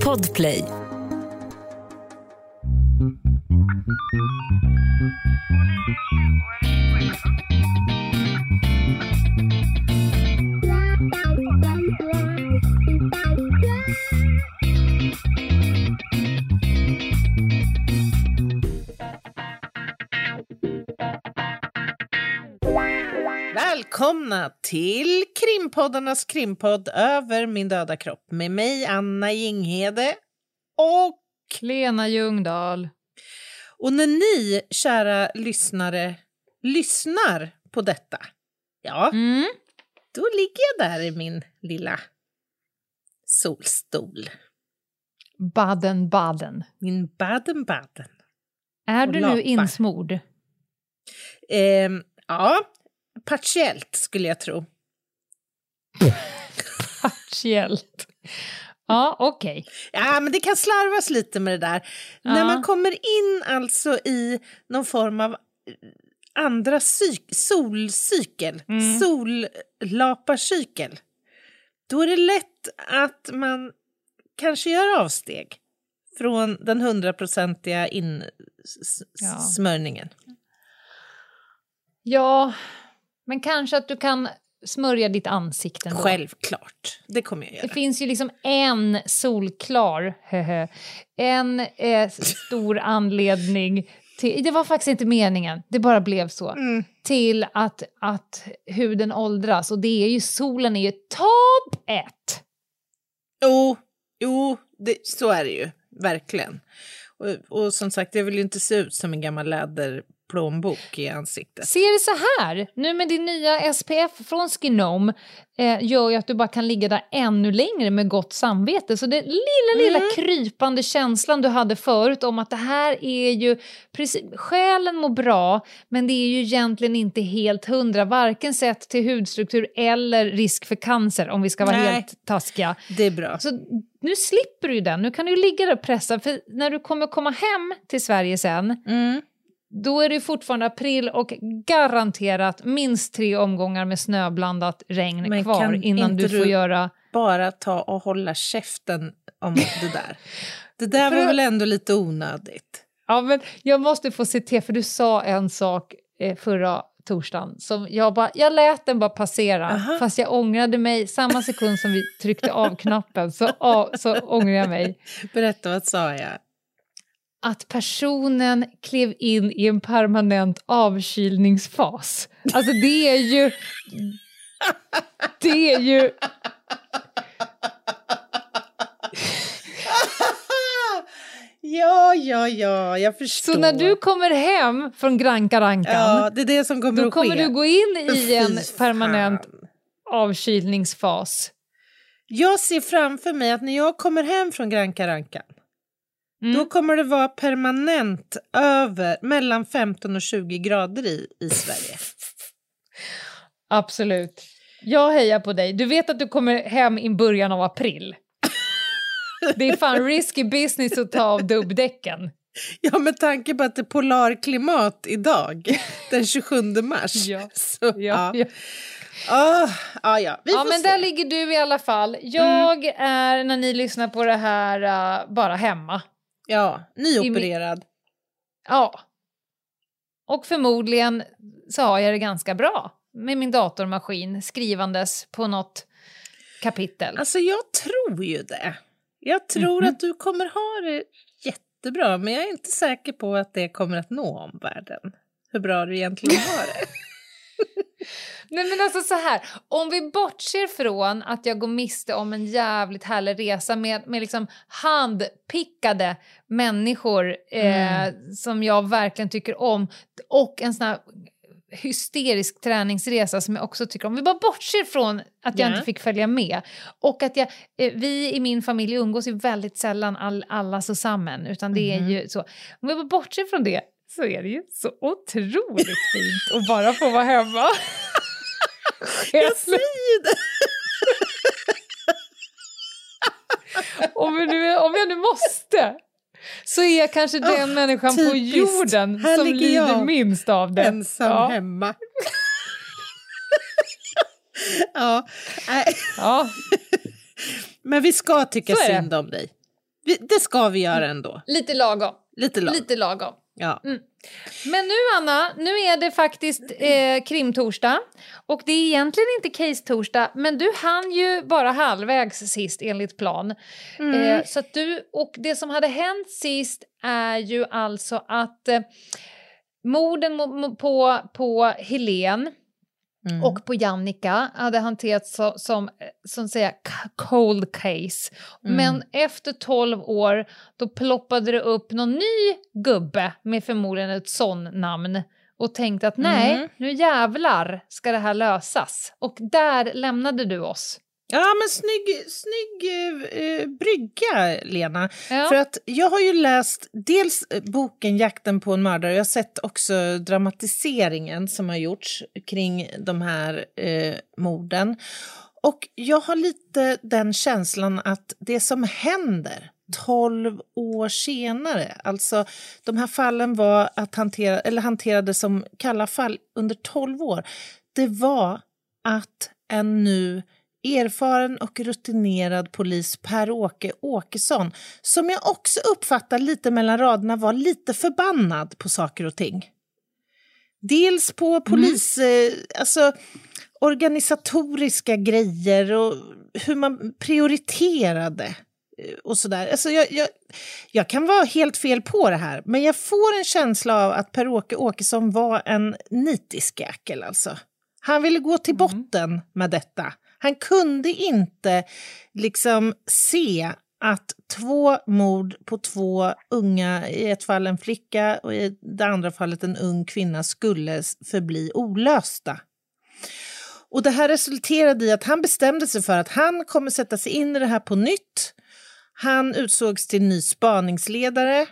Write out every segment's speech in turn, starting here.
Podplay. Välkomna till krimpoddarnas krimpodd Över min döda kropp med mig Anna Jinghede och... Lena Ljungdahl. Och när ni, kära lyssnare, lyssnar på detta, ja, Mm. då ligger jag där i min lilla solstol. Baden-Baden. Min Baden-Baden. Är Och du lapar. nu insmord? Ehm, ja, partiellt skulle jag tro. Partiellt. Ja, okej. Ja, men det kan slarvas lite med det där. Ja. När man kommer in alltså i någon form av eh, andra cyk- solcykel, Mm. sollaparcykel, då är det lätt att man kanske gör avsteg från den hundraprocentiga Ja. insmörjningen. Ja, men kanske att du kan smörja ditt ansikte ändå. Självklart, det kommer jag Det göra. finns ju liksom en solklar, en eh, stor anledning till, det var faktiskt inte meningen, det bara blev så, Mm. till att, att huden åldras och det är ju solen är ju topp ett. Jo, jo det, så är det ju, verkligen. Och, och som sagt, jag vill ju inte se ut som en gammal läderplånbok i ansiktet. Ser det så här, nu med din nya SPF från Skinome eh, gör ju att du bara kan ligga där ännu längre med gott samvete. Så den lilla, lilla Mm. krypande känslan du hade förut om att det här är ju, precis, själen mår bra, men det är ju egentligen inte helt hundra, varken sett till hudstruktur eller risk för cancer om vi ska vara Nej. helt taskiga. Det är bra. Så nu slipper du ju den, nu kan du ligga där och pressa, för när du kommer komma hem till Sverige sen, Mm. Då är det fortfarande april och garanterat minst tre omgångar med snöblandat regn Men kvar innan du får du- göra... Bara ta och hålla käften om det där. Det där var väl ändå lite onödigt. Ja, men jag måste få citera, för du sa en sak eh, förra torsdagen som jag bara, jag lät den bara passera, Aha. fast jag ångrade mig samma sekund som vi tryckte av knappen så, av, så ångrar jag mig. Berätta, vad sa jag? Att personen klev in i en permanent avkylningsfas. Alltså det är ju... Det är ju... Ja, ja, ja, jag förstår. Så när du kommer hem från Grankarankan Ja, det är det som kommer då kommer du gå in i en permanent avkylningsfas. Jag ser framför mig att när jag kommer hem från Gran Carancan Mm. då kommer det vara permanent över mellan 15 och 20 grader i, i Sverige. Absolut. Jag hejar på dig. Du vet att du kommer hem i början av april. Det är fan risky business att ta av dubbdäcken. Ja, med tanke på att det är polarklimat idag, den 27 mars. Ja. Så, Ja, ja. ja. Ah, ah, ja, vi ja men se. där ligger du i alla fall. Jag är, när ni lyssnar på det här, uh, bara hemma. Ja, nyopererad. Ja. Och förmodligen så har jag det ganska bra med min datormaskin skrivandes på något kapitel. Alltså jag tror ju det. Jag tror Mhm. att du kommer ha det jättebra, men jag är inte säker på att det kommer att nå omvärlden. Hur bra du egentligen har det. Nej men alltså så här, om vi bortser från att jag går miste om en jävligt härlig resa med, med liksom handpickade människor eh, som jag verkligen tycker om och en sån här hysterisk träningsresa som jag också tycker om. Vi bara bortser från att jag Ja. inte fick följa med och att jag, eh, vi i min familj umgås ju väldigt sällan all, alla så samman utan det är Mhm. ju så. Om vi bara bortser från det så är det ju så otroligt fint att bara få vara hemma. Jag säger det! om, vi nu, om jag nu måste så är jag kanske den Åh, människan på typiskt. jorden Här som lider jag, minst av det. Ensam ja. hemma. ja. Ja. Men vi ska tycka synd om dig. Vi, det ska vi göra ändå. Lite lagom. Lite långt. Lite lagom. Ja. Men nu Anna, nu är det faktiskt eh, krimtorsdag och det är egentligen inte case-torsdag men du hann ju bara halvvägs sist enligt plan. Mm. Eh, så du, och det som hade hänt sist är ju alltså att eh, morden mo- mo- på, på Helen Mm. och på Jannica hade hanterats så, som, eh, som att säga, cold case. Mm. Men efter 12 år då ploppade det upp någon ny gubbe med förmodligen ett sån namn och tänkte att nej, Mm. nu jävlar ska det här lösas. Och där lämnade du oss. Ja, men snygg, snygg eh, brygga, Lena. Ja. För att jag har ju läst dels eh, boken Jakten på en mördare och jag har sett också dramatiseringen som har gjorts kring de här eh, morden. Och jag har lite den känslan att det som händer 12 år senare, alltså de här fallen var att hantera, eller hanterades som kalla fall under 12 år, det var att en nu erfaren och rutinerad polis Per-Åke Åkesson, som jag också uppfattar lite mellan raderna var lite förbannad på saker och ting. Dels på polis, eh, alltså organisatoriska grejer och hur man prioriterade eh, och sådär. Alltså jag, jag, jag kan vara helt fel på det här, men jag får en känsla av att Per-Åke Åkesson var en nitisk jäkel alltså. Han ville gå till botten med detta. Han kunde inte liksom se att två mord på två unga, i ett fall en flicka och i det andra fallet en ung kvinna, skulle förbli olösta. Och det här resulterade i att han bestämde sig för att han kommer sätta sig in i det här på nytt. Han utsågs till ny spaningsledare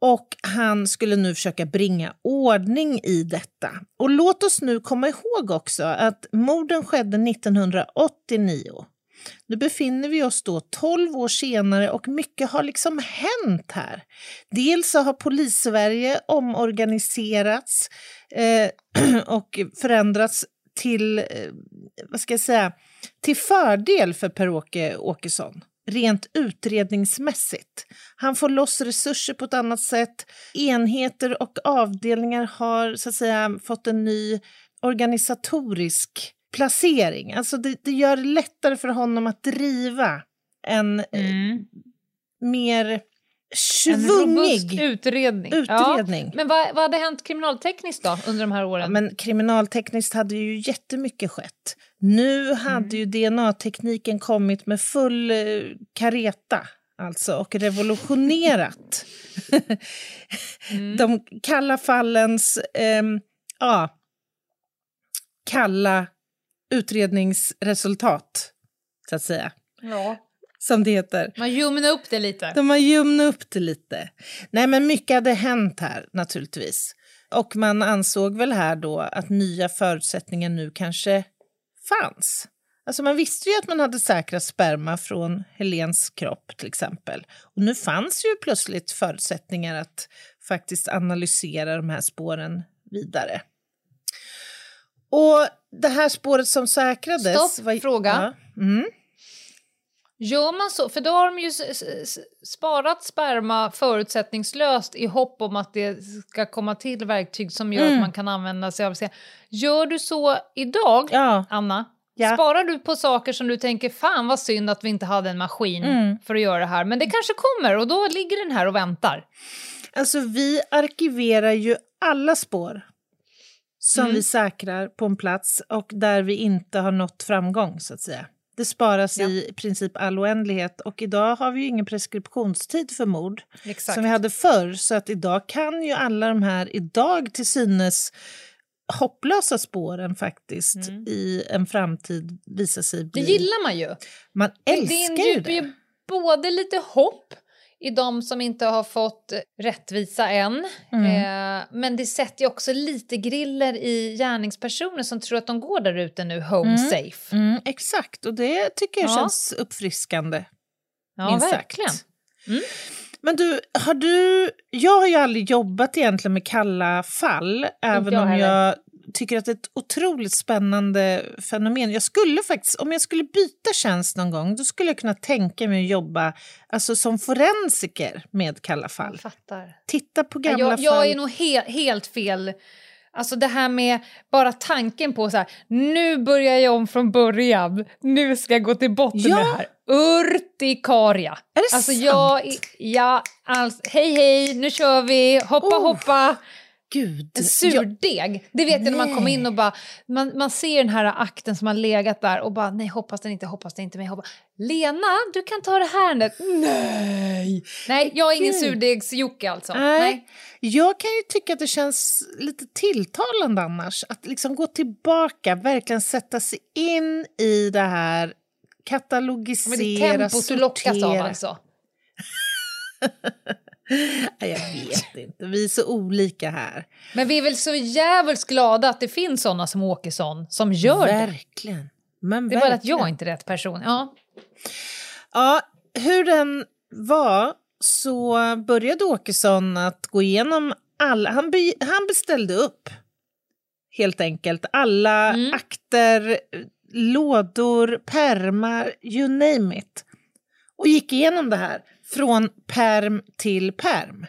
och han skulle nu försöka bringa ordning i detta. Och låt oss nu komma ihåg också att morden skedde 1989. Nu befinner vi oss då 12 år senare och mycket har liksom hänt här. Dels så har Polissverige omorganiserats eh, och förändrats till, eh, vad ska jag säga, till fördel för Per-Åke Åkesson rent utredningsmässigt. Han får loss resurser på ett annat sätt. Enheter och avdelningar har så att säga fått en ny organisatorisk placering. Alltså det, det gör det lättare för honom att driva en eh, mer En robust svungig utredning. utredning. Ja. Men vad, vad hade hänt kriminaltekniskt då under de här åren? Ja, men kriminaltekniskt hade ju jättemycket skett. Nu hade ju DNA-tekniken kommit med full eh, kareta alltså, och revolutionerat de kalla fallens ehm, ja, kalla utredningsresultat, så att säga, ja. Som det heter. Man ljumnar upp det lite. De har ljumnat upp det lite. Nej, men mycket hade hänt här naturligtvis. Och man ansåg väl här då att nya förutsättningar nu kanske fanns. Alltså man visste ju att man hade säkrat sperma från Helens kropp till exempel. Och nu fanns ju plötsligt förutsättningar att faktiskt analysera de här spåren vidare. Och det här spåret som säkrades... Stopp, var- fråga. Ja. Mm. Gör man så? För då har de ju sparat sperma förutsättningslöst i hopp om att det ska komma till verktyg som gör Mm. att man kan använda sig av det. Gör du så idag, Ja. Anna? Ja. Sparar du på saker som du tänker fan vad synd att vi inte hade en maskin Mm. för att göra det här, men det kanske kommer och då ligger den här och väntar. Alltså vi arkiverar ju alla spår som Mm. vi säkrar på en plats och där vi inte har nått framgång så att säga. Det sparas Ja. i princip all oändlighet och idag har vi ju ingen preskriptionstid för mord Exakt. som vi hade förr så att idag kan ju alla de här idag till synes hopplösa spåren faktiskt Mm. i en framtid visa sig Det bli... gillar man ju. Man Det- älskar det ju det. ju både lite hopp i de som inte har fått rättvisa än. Mm. Eh, men det sätter ju också lite griller i gärningspersoner som tror att de går där ute nu home Mm. safe. Mm, exakt, och det tycker jag Ja. känns uppfriskande. Ja, minst verkligen. sagt. Mm. Men du, har du... Jag har ju aldrig jobbat egentligen med kalla fall, även jag om heller. Tycker att det är ett otroligt spännande fenomen. Jag skulle faktiskt, om jag skulle byta tjänst någon gång, då skulle jag kunna tänka mig att jobba alltså, som forensiker med kalla fall. Jag fattar. Titta på gamla jag, fall. jag är nog he helt fel. Alltså det här med bara tanken på så här, nu börjar jag om från början, nu ska jag gå till botten Ja. med det här. Urtikaria. Är det alltså sant? jag, ja, alltså, hej hej, nu kör vi, hoppa Oh. hoppa. Gud. En jag- surdeg. Det vet jag när man kommer in Nej. och bara, man, man ser den här akten som har legat där och bara nej hoppas den inte, hoppas den inte, men jag hoppas. Lena, du kan ta det här. Nej! Nej, jag är ingen surdegsjocke alltså. Nej. Nej. Jag kan ju tycka att det känns lite tilltalande annars. Att liksom gå tillbaka, verkligen sätta sig in i det här, Men katalogisera, det är tempot du lockas av sortera. alltså. Jag vet inte, vi är så olika här. Men vi är väl så jävligt glada att det finns såna som Åkesson som gör det. Verkligen. Men Det är bara att verkligen. jag är inte rätt person. Ja. Ja, hur den var så började Åkesson att gå igenom alla... Han, be, han beställde upp helt enkelt alla Mm. akter, lådor, pärmar, you name it. Och gick igenom det här från perm till perm.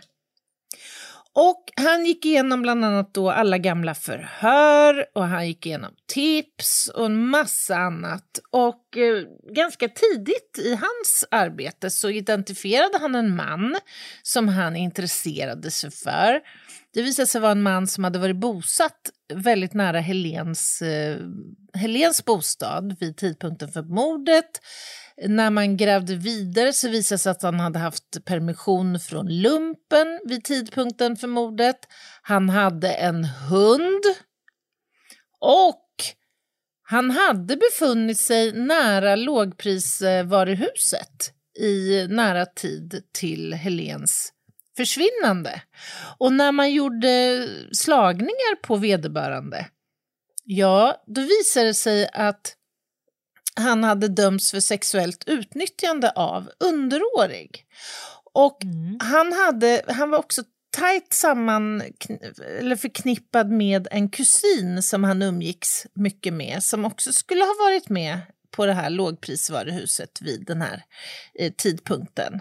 Och han gick igenom bland annat då alla gamla förhör och han gick igenom tips och en massa annat. Och eh, ganska tidigt i hans arbete så identifierade han en man som han intresserade sig för. Det visade sig vara en man som hade varit bosatt väldigt nära Helens, eh, Helens bostad vid tidpunkten för mordet. När man grävde vidare så visade det sig att han hade haft permission från lumpen vid tidpunkten för mordet. Han hade en hund. Och han hade befunnit sig nära lågprisvaruhuset i nära tid till Helens försvinnande. Och när man gjorde slagningar på vederbörande, ja, då visade det sig att han hade dömts för sexuellt utnyttjande av underårig. Och Mm. han, hade, han var också tajt samman, eller förknippad med en kusin som han umgicks mycket med, som också skulle ha varit med på det här lågprisvaruhuset vid den här eh, tidpunkten.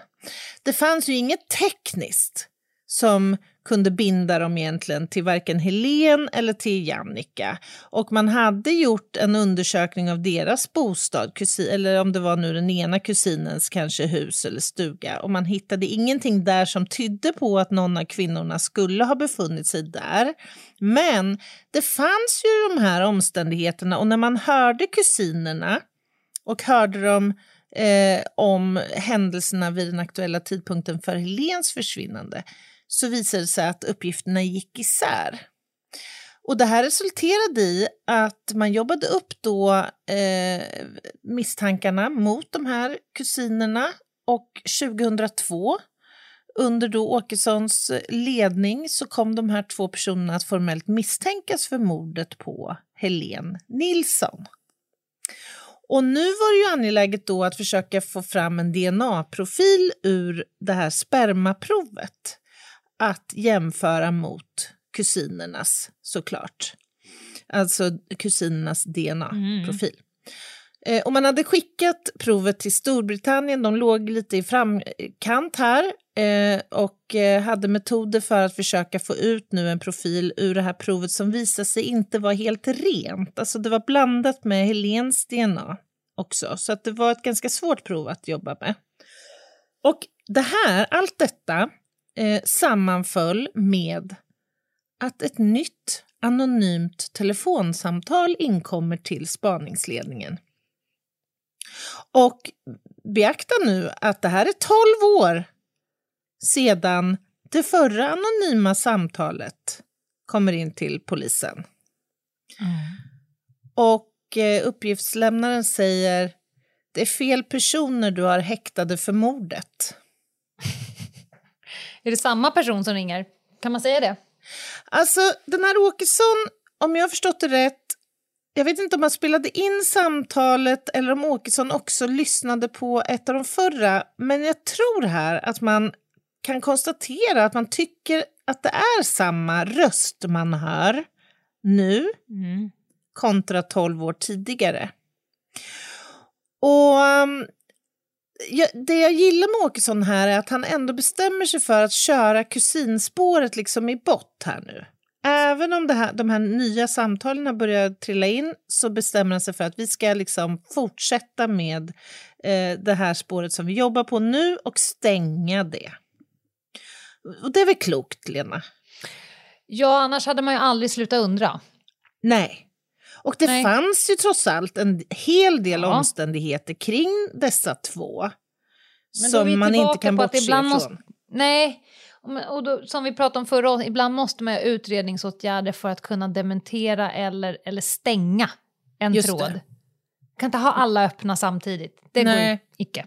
Det fanns ju inget tekniskt som kunde binda dem egentligen till varken Helen eller till Jannica. Och man hade gjort en undersökning av deras bostad, kusin, eller om det var nu den ena kusinens kanske hus eller stuga. Och man hittade ingenting där som tydde på att någon av kvinnorna skulle ha befunnit sig där. Men det fanns ju de här omständigheterna och när man hörde kusinerna och hörde dem eh, om händelserna vid den aktuella tidpunkten för Helens försvinnande så visade det sig att uppgifterna gick isär. Och det här resulterade i att man jobbade upp då eh, misstankarna mot de här kusinerna och 2002 under då Åkessons ledning så kom de här två personerna att formellt misstänkas för mordet på Helen Nilsson. Och nu var det ju angeläget då att försöka få fram en DNA-profil ur det här spermaprovet att jämföra mot kusinernas såklart. Alltså kusinernas DNA-profil. Eh, och man hade skickat provet till Storbritannien, de låg lite i framkant här eh, och eh, hade metoder för att försöka få ut nu en profil ur det här provet som visade sig inte vara helt rent. Alltså det var blandat med Helens DNA också, så att det var ett ganska svårt prov att jobba med. Och det här, allt detta eh, sammanföll med att ett nytt anonymt telefonsamtal inkommer till spaningsledningen. Och beakta nu att det här är 12 år sedan det förra anonyma samtalet kommer in till polisen. Och eh, uppgiftslämnaren säger det är fel personer du har häktade för mordet. Är det samma person som ringer? Kan man säga det? Alltså, den här Åkesson, om jag har förstått det rätt, jag vet inte om han spelade in samtalet eller om Åkesson också lyssnade på ett av de förra, men jag tror här att man kan konstatera att man tycker att det är samma röst man hör nu Mm. kontra 12 år tidigare. Och um, jag, det jag gillar med Åkesson här är att han ändå bestämmer sig för att köra kusinspåret liksom i bott här nu. Även om det här, de här nya samtalen börjar trilla in så bestämmer han sig för att vi ska liksom fortsätta med eh, det här spåret som vi jobbar på nu och stänga det. Och det är väl klokt, Lena? Ja, annars hade man ju aldrig slutat undra. Nej. Och det Nej. fanns ju trots allt en hel del Ja. omständigheter kring dessa två Men som man inte kan bortse ifrån. måste- Nej, och då, som vi pratade om förra året, ibland måste man ha utredningsåtgärder för att kunna dementera eller, eller stänga en Just tråd. det. kan inte ha alla öppna samtidigt. Det går Nej. icke.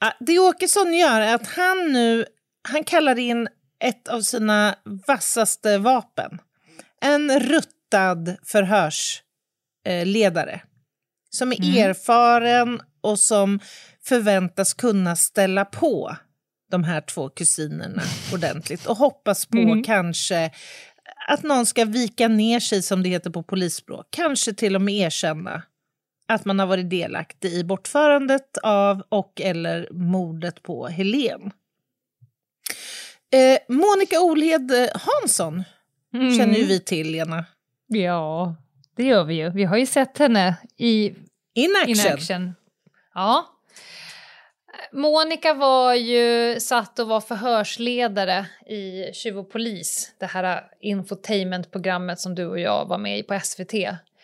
Ah, Det Åkesson gör är att han nu han kallar in ett av sina vassaste vapen. En ruttad förhörsledare som är Mm. erfaren och som förväntas kunna ställa på de här två kusinerna ordentligt och hoppas på Mm. kanske att någon ska vika ner sig som det heter på polisspråk. Kanske till och med erkänna att man har varit delaktig i bortförandet av och eller mordet på Helen. Eh, Monica Olhed eh, Hansson känner ju vi till, Lena. Ja, det gör vi ju. Vi har ju sett henne i In action. In action. Ja. Monica var ju satt och var förhörsledare i Tjuv och polis, det här infotainmentprogrammet som du och jag var med i på SVT.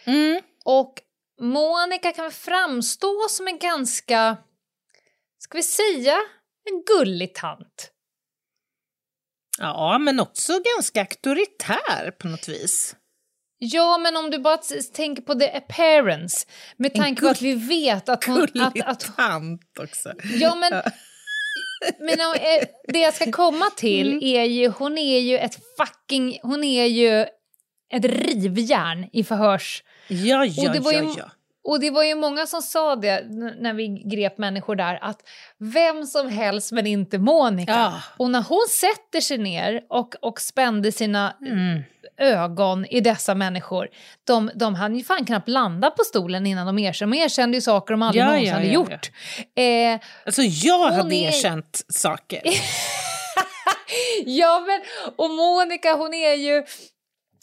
Mm. Och Monica kan framstå som en ganska, ska vi säga, en gullig tant. Ja, men också ganska auktoritär på något vis. Ja, men om du bara tänker på the appearance, med tanke på att vi vet att hon... Att, att, tant också. ja, men, men eh, det jag ska komma till Mm. är ju, hon är ju ett fucking, hon är ju ett rivjärn i förhörs... Ja, ja, det var ju- ja, ja. Och det var ju många som sa det när vi grep människor där, att vem som helst men inte Monica. Ja. Och när hon sätter sig ner och, och spände sina Mm. Ögon i dessa människor, de, de hann ju fan knappt landa på stolen innan de erkände. De erkände ju saker de aldrig Ja, någonsin ja, hade ja, gjort. Eh, Alltså, jag hade är- erkänt saker. ja, men och Monica hon är ju...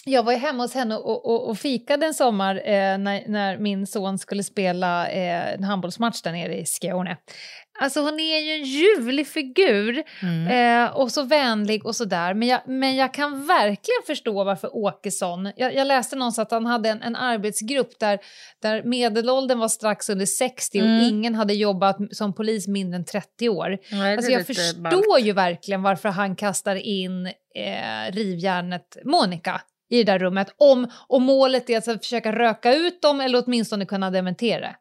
Jag var ju hemma hos henne och, och, och fikade en sommar eh, när, när min son skulle spela eh, en handbollsmatch där nere i Skåne. Alltså hon är ju en ljuvlig figur Mm. eh, och så vänlig och sådär. Men jag, men jag kan verkligen förstå varför Åkesson... Jag, jag läste någonstans att han hade en, en arbetsgrupp där, där medelåldern var strax under 60 och Mm. ingen hade jobbat som polis mindre än 30 år. Nej, Alltså jag förstår ballt. ju verkligen varför han kastar in eh, rivjärnet Monica i det där rummet. Om, om målet är att försöka röka ut dem eller åtminstone kunna dementera.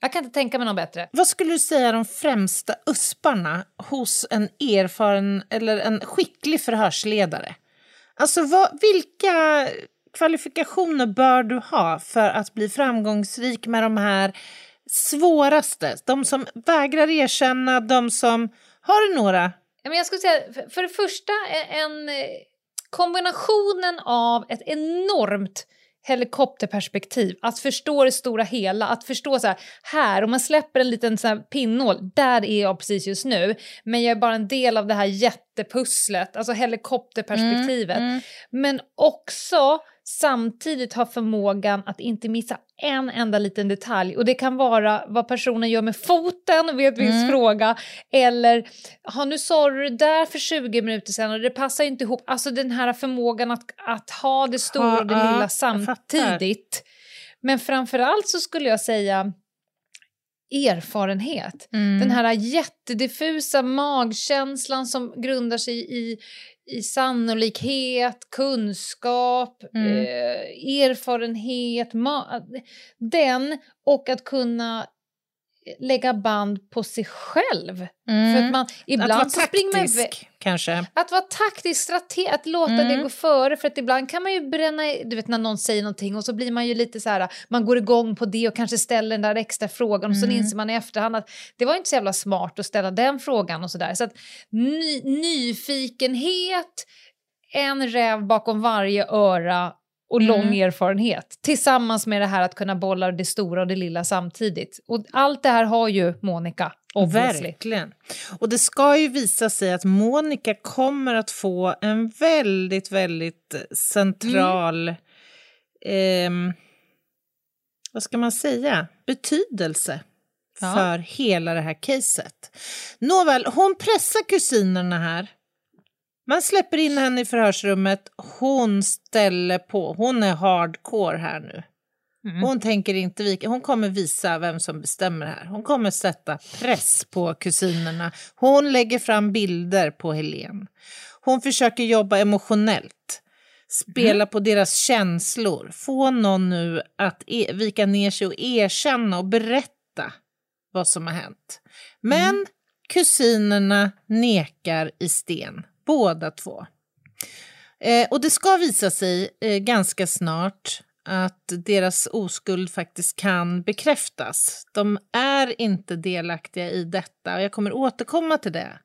Jag kan inte tänka mig något bättre. Vad skulle du säga är de främsta usparna hos en erfaren eller en skicklig förhörsledare? Alltså vad, vilka kvalifikationer bör du ha för att bli framgångsrik med de här svåraste? De som vägrar erkänna, de som... Har du några? Jag skulle säga, för, det första, en, eh, kombinationen av ett enormt helikopterperspektiv, att förstå det stora hela, att förstå så här, här om man släpper en liten så här pinnhål, där är jag precis just nu, men jag är bara en del av det här jättepusslet, alltså helikopterperspektivet. Mm. Men också samtidigt ha förmågan att inte missa en enda liten detalj. Och det kan vara vad personen gör med foten vid ett visst Mm. fråga. Eller, ha nu sa du det där för 20 minuter sedan och det passar inte ihop. Alltså den här förmågan att, att ha det stora och det Ja, lilla samtidigt. Men framförallt så skulle jag säga erfarenhet. Mm. Den här jättediffusa magkänslan som grundar sig i, i sannolikhet, kunskap, Mm. eh, erfarenhet, den och att kunna lägga band på sig själv. Mm. För att man, att ibland vara så springer man taktisk, kanske. att vara taktisk, strateg, att låta Mm. det gå före. För att ibland kan man ju bränna, du vet när någon säger någonting och så blir man ju lite så här, man går igång på det och kanske ställer den där extra frågan och så Mm. inser man i efterhand att det var inte så jävla smart att ställa den frågan och sådär. Så att ny, nyfikenhet, en räv bakom varje öra och mm. lång erfarenhet tillsammans med det här att kunna bolla det stora och det lilla samtidigt. Och allt det här har ju Monica. Obviously. Verkligen. Och det ska ju visa sig att Monica kommer att få en väldigt, väldigt central... Mm. Eh, vad ska man säga? Betydelse ja. för hela det här caset. Nåväl, hon pressar kusinerna här man släpper in henne i förhörsrummet, hon ställer på, hon är hardcore här nu. Mm. Hon tänker inte vika, hon kommer visa vem som bestämmer här. Hon kommer sätta press på kusinerna. Hon lägger fram bilder på Helen. Hon försöker jobba emotionellt, spela mm. på deras känslor, få någon nu att e vika ner sig och erkänna och berätta vad som har hänt. Men mm. kusinerna nekar i sten båda två. Eh, och det ska visa sig eh, ganska snart att deras oskuld faktiskt kan bekräftas. De är inte delaktiga i detta och jag kommer återkomma till det.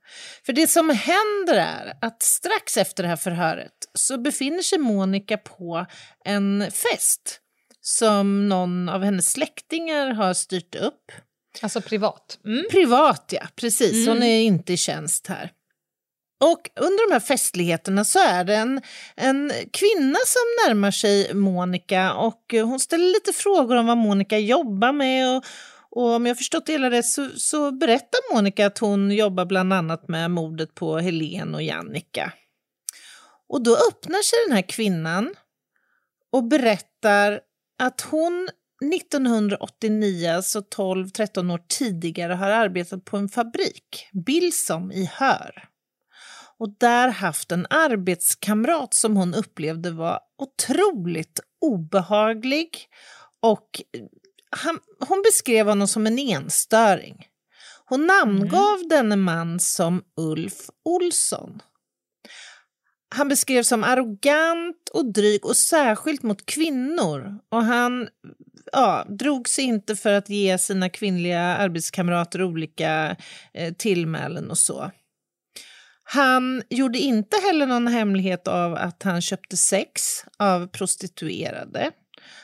För det som händer är att strax efter det här förhöret så befinner sig Monica på en fest som någon av hennes släktingar har styrt upp. Alltså privat? Mm. Privat, ja. Precis. Hon mm. är inte i tjänst här. Och under de här festligheterna så är det en, en kvinna som närmar sig Monica och hon ställer lite frågor om vad Monica jobbar med. Och, och om jag förstått det hela rätt så, så berättar Monica att hon jobbar bland annat med mordet på Helen och Jannica. Och då öppnar sig den här kvinnan och berättar att hon 1989, alltså 12-13 år tidigare, har arbetat på en fabrik, Bilsom i Hör och där haft en arbetskamrat som hon upplevde var otroligt obehaglig och han, hon beskrev honom som en enstöring. Hon namngav mm. denne man som Ulf Olsson. Han beskrevs som arrogant och dryg och särskilt mot kvinnor. Och han ja, drog sig inte för att ge sina kvinnliga arbetskamrater olika eh, tillmälen och så. Han gjorde inte heller någon hemlighet av att han köpte sex av prostituerade.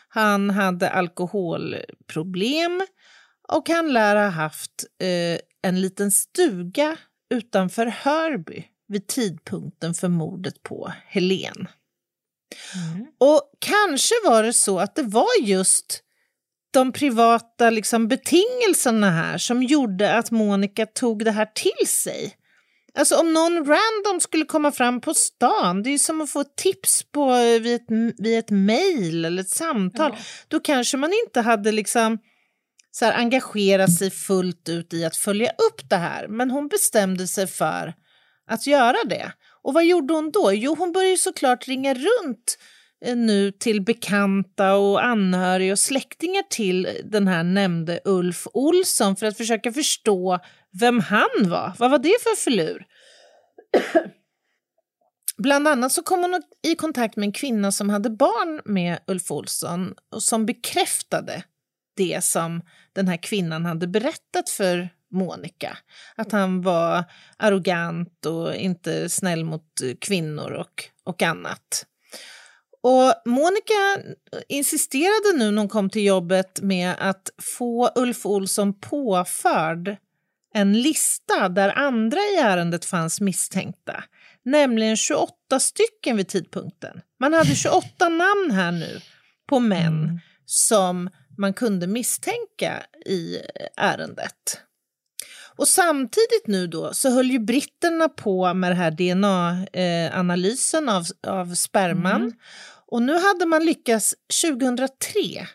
Han hade alkoholproblem och han lär ha haft eh, en liten stuga utanför Hörby vid tidpunkten för mordet på Helen. Mm. Och kanske var det så att det var just de privata liksom, betingelserna här som gjorde att Monica tog det här till sig. Alltså om någon random skulle komma fram på stan, det är ju som att få tips på, eh, vid, ett, vid ett mejl eller ett samtal. Ja. Då kanske man inte hade liksom så här, engagerat sig fullt ut i att följa upp det här. Men hon bestämde sig för att göra det. Och vad gjorde hon då? Jo, hon började såklart ringa runt eh, nu till bekanta och anhöriga och släktingar till den här nämnde Ulf Olsson för att försöka förstå vem han var. Vad var det för förlur? Bland annat så kom hon i kontakt med en kvinna som hade barn med Ulf Olsson och som bekräftade det som den här kvinnan hade berättat för Monica. Att han var arrogant och inte snäll mot eh, kvinnor och, och annat. Och Monica insisterade nu när hon kom till jobbet med att få Ulf Olsson påförd en lista där andra i ärendet fanns misstänkta, nämligen 28 stycken vid tidpunkten. Man hade 28 namn här nu på män mm. som man kunde misstänka i ärendet. Och samtidigt nu då så höll ju britterna på med det här DNA-analysen av, av sperman. Mm. Och nu hade man lyckats 2003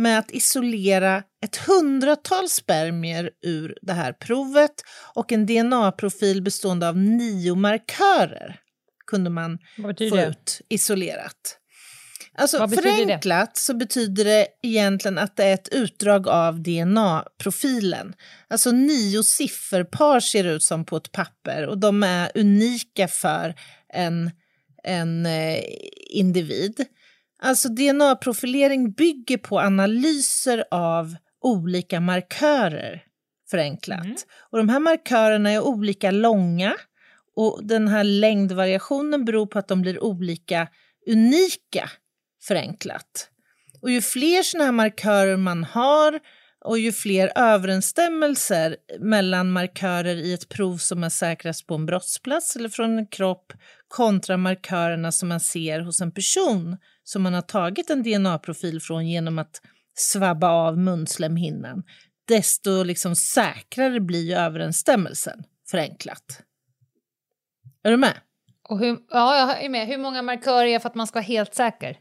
med att isolera ett hundratal spermier ur det här provet och en DNA-profil bestående av nio markörer kunde man få det? ut isolerat. Alltså förenklat det? så betyder det egentligen att det är ett utdrag av DNA-profilen. Alltså nio sifferpar ser ut som på ett papper och de är unika för en, en eh, individ. Alltså DNA-profilering bygger på analyser av olika markörer, förenklat. Mm. Och de här markörerna är olika långa och den här längdvariationen beror på att de blir olika unika förenklat. Och ju fler sådana här markörer man har och ju fler överensstämmelser mellan markörer i ett prov som är säkrast på en brottsplats eller från en kropp kontra markörerna som man ser hos en person som man har tagit en DNA-profil från genom att svabba av munslemhinnan, desto liksom säkrare blir överensstämmelsen, förenklat. Är du med? Och hur, ja, jag är med. Hur många markörer är för att man ska vara helt säker?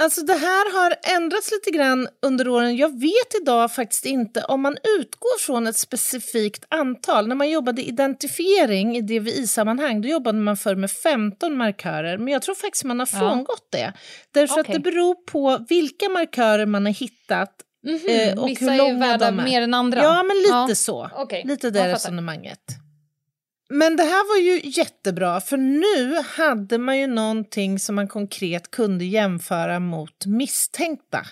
Alltså det här har ändrats lite grann under åren. Jag vet idag faktiskt inte om man utgår från ett specifikt antal. När man jobbade identifiering i DVI-sammanhang då jobbade man för med 15 markörer. Men jag tror faktiskt man har frångått ja. det. Därför okay. att det beror på vilka markörer man har hittat mm -hmm. och Vissa hur långa är värda de är. mer än andra? Ja, men lite ja. så. Okay. Lite det resonemanget. Men det här var ju jättebra, för nu hade man ju någonting som man konkret kunde jämföra mot misstänkta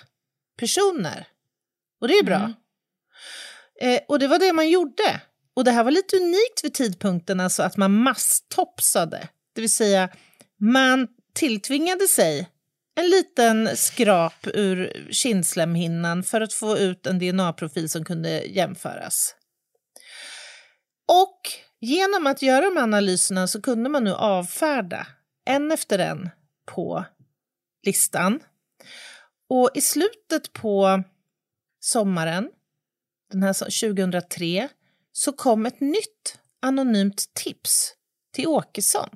personer. Och det är bra. Mm. Eh, och det var det man gjorde. Och det här var lite unikt vid tidpunkten, alltså att man masstopsade. Det vill säga, man tilltvingade sig en liten skrap ur kindslemhinnan för att få ut en DNA-profil som kunde jämföras. Och Genom att göra de analyserna så kunde man nu avfärda en efter en på listan. Och i slutet på sommaren, den här 2003, så kom ett nytt anonymt tips till Åkesson.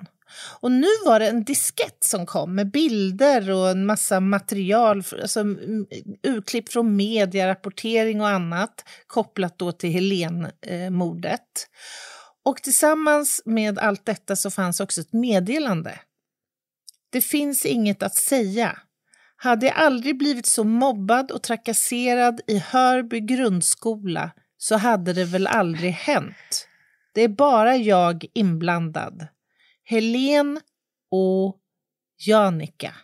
Och nu var det en diskett som kom med bilder och en massa material, alltså urklipp från media, rapportering och annat kopplat då till Helen-mordet. Eh, och tillsammans med allt detta så fanns också ett meddelande. Det finns inget att säga. Hade jag aldrig blivit så mobbad och trakasserad i Hörby grundskola så hade det väl aldrig hänt. Det är bara jag inblandad. Helen och Janika.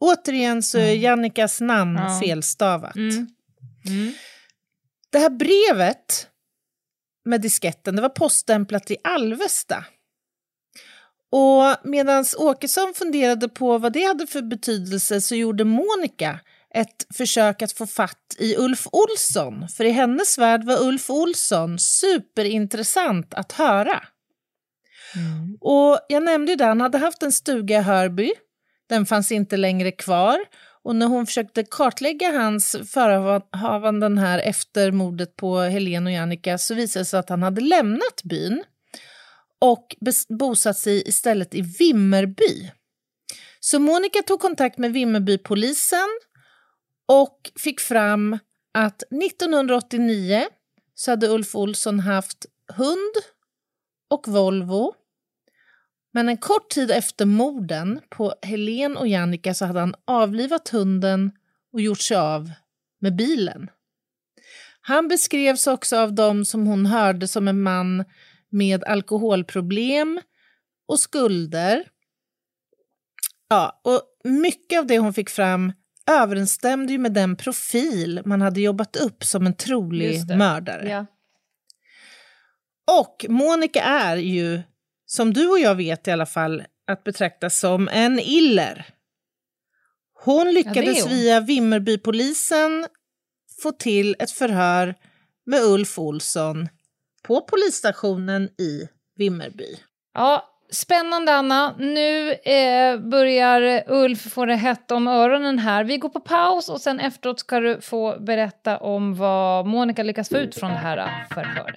Återigen så är mm. Jannikas namn ja. felstavat. Mm. Mm. Det här brevet med disketten, det var poststämplat i Alvesta. Och medan Åkesson funderade på vad det hade för betydelse så gjorde Monica ett försök att få fatt i Ulf Olsson. För i hennes värld var Ulf Olsson superintressant att höra. Mm. Och jag nämnde ju det, han hade haft en stuga i Hörby. Den fanns inte längre kvar. Och när hon försökte kartlägga hans förehavanden här efter mordet på Helen och Jannica så visade det sig att han hade lämnat byn och bosatt sig istället i Vimmerby. Så Monica tog kontakt med Vimmerbypolisen och fick fram att 1989 så hade Ulf Olsson haft hund och Volvo men en kort tid efter morden på Helen och Jannica så hade han avlivat hunden och gjort sig av med bilen. Han beskrevs också av dem som hon hörde som en man med alkoholproblem och skulder. Ja, och mycket av det hon fick fram överensstämde ju med den profil man hade jobbat upp som en trolig mördare. Ja. Och Monica är ju som du och jag vet i alla fall, att betrakta som en iller. Hon lyckades ja, hon. via Vimmerbypolisen få till ett förhör med Ulf Olsson på polisstationen i Vimmerby. Ja, spännande Anna. Nu eh, börjar Ulf få det hett om öronen här. Vi går på paus och sen efteråt ska du få berätta om vad Monica lyckas få ut från det här förhöret.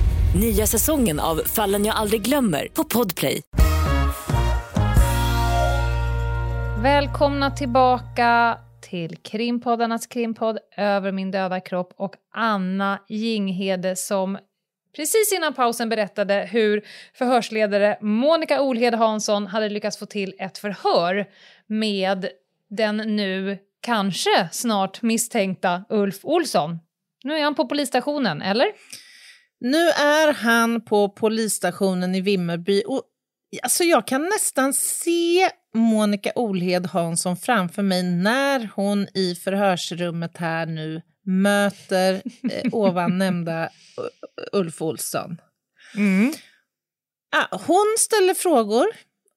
Nya säsongen av Fallen jag aldrig glömmer på Podplay. Välkomna tillbaka till krimpoddarnas krimpodd Över min döda kropp och Anna Jinghede som precis innan pausen berättade hur förhörsledare Monica Olhed Hansson hade lyckats få till ett förhör med den nu kanske snart misstänkta Ulf Olsson. Nu är han på polisstationen, eller? Nu är han på polisstationen i Vimmerby och alltså jag kan nästan se Monica Olhed Hansson framför mig när hon i förhörsrummet här nu möter eh, ovan nämnda Ulf Olsson. Mm. Ah, hon ställer frågor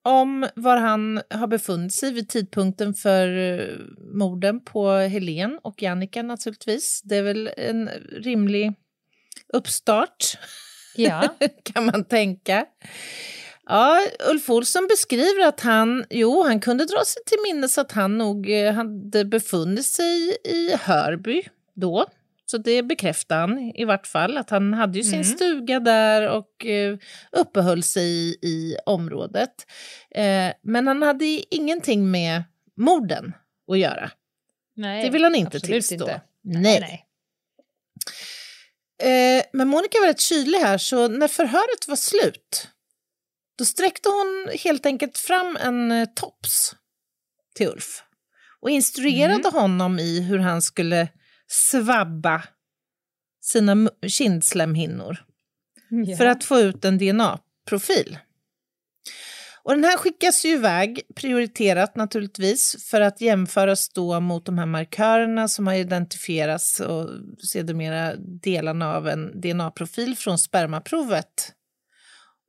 om var han har befunnit sig vid tidpunkten för eh, morden på Helen och Jannica naturligtvis. Det är väl en rimlig uppstart, Ja. kan man tänka. Ja, Ulf Olsson beskriver att han, jo, han kunde dra sig till minnes att han nog eh, hade befunnit sig i Hörby då. Så det bekräftar han i vart fall, att han hade ju sin Mm. stuga där och eh, uppehöll sig i, i området. Eh, men han hade ingenting med morden att göra. Nej, Det vill han inte tillstå. Inte. Nej. nej. Eh, men Monica var rätt kylig här, så när förhöret var slut då sträckte hon helt enkelt fram en eh, tops till Ulf och instruerade honom i hur han skulle svabba sina kindslemhinnor Ja. för att få ut en DNA-profil. Och den här skickas ju iväg, prioriterat naturligtvis, för att jämföras då mot de här markörerna som har identifierats och sedermera delarna av en DNA-profil från spermaprovet.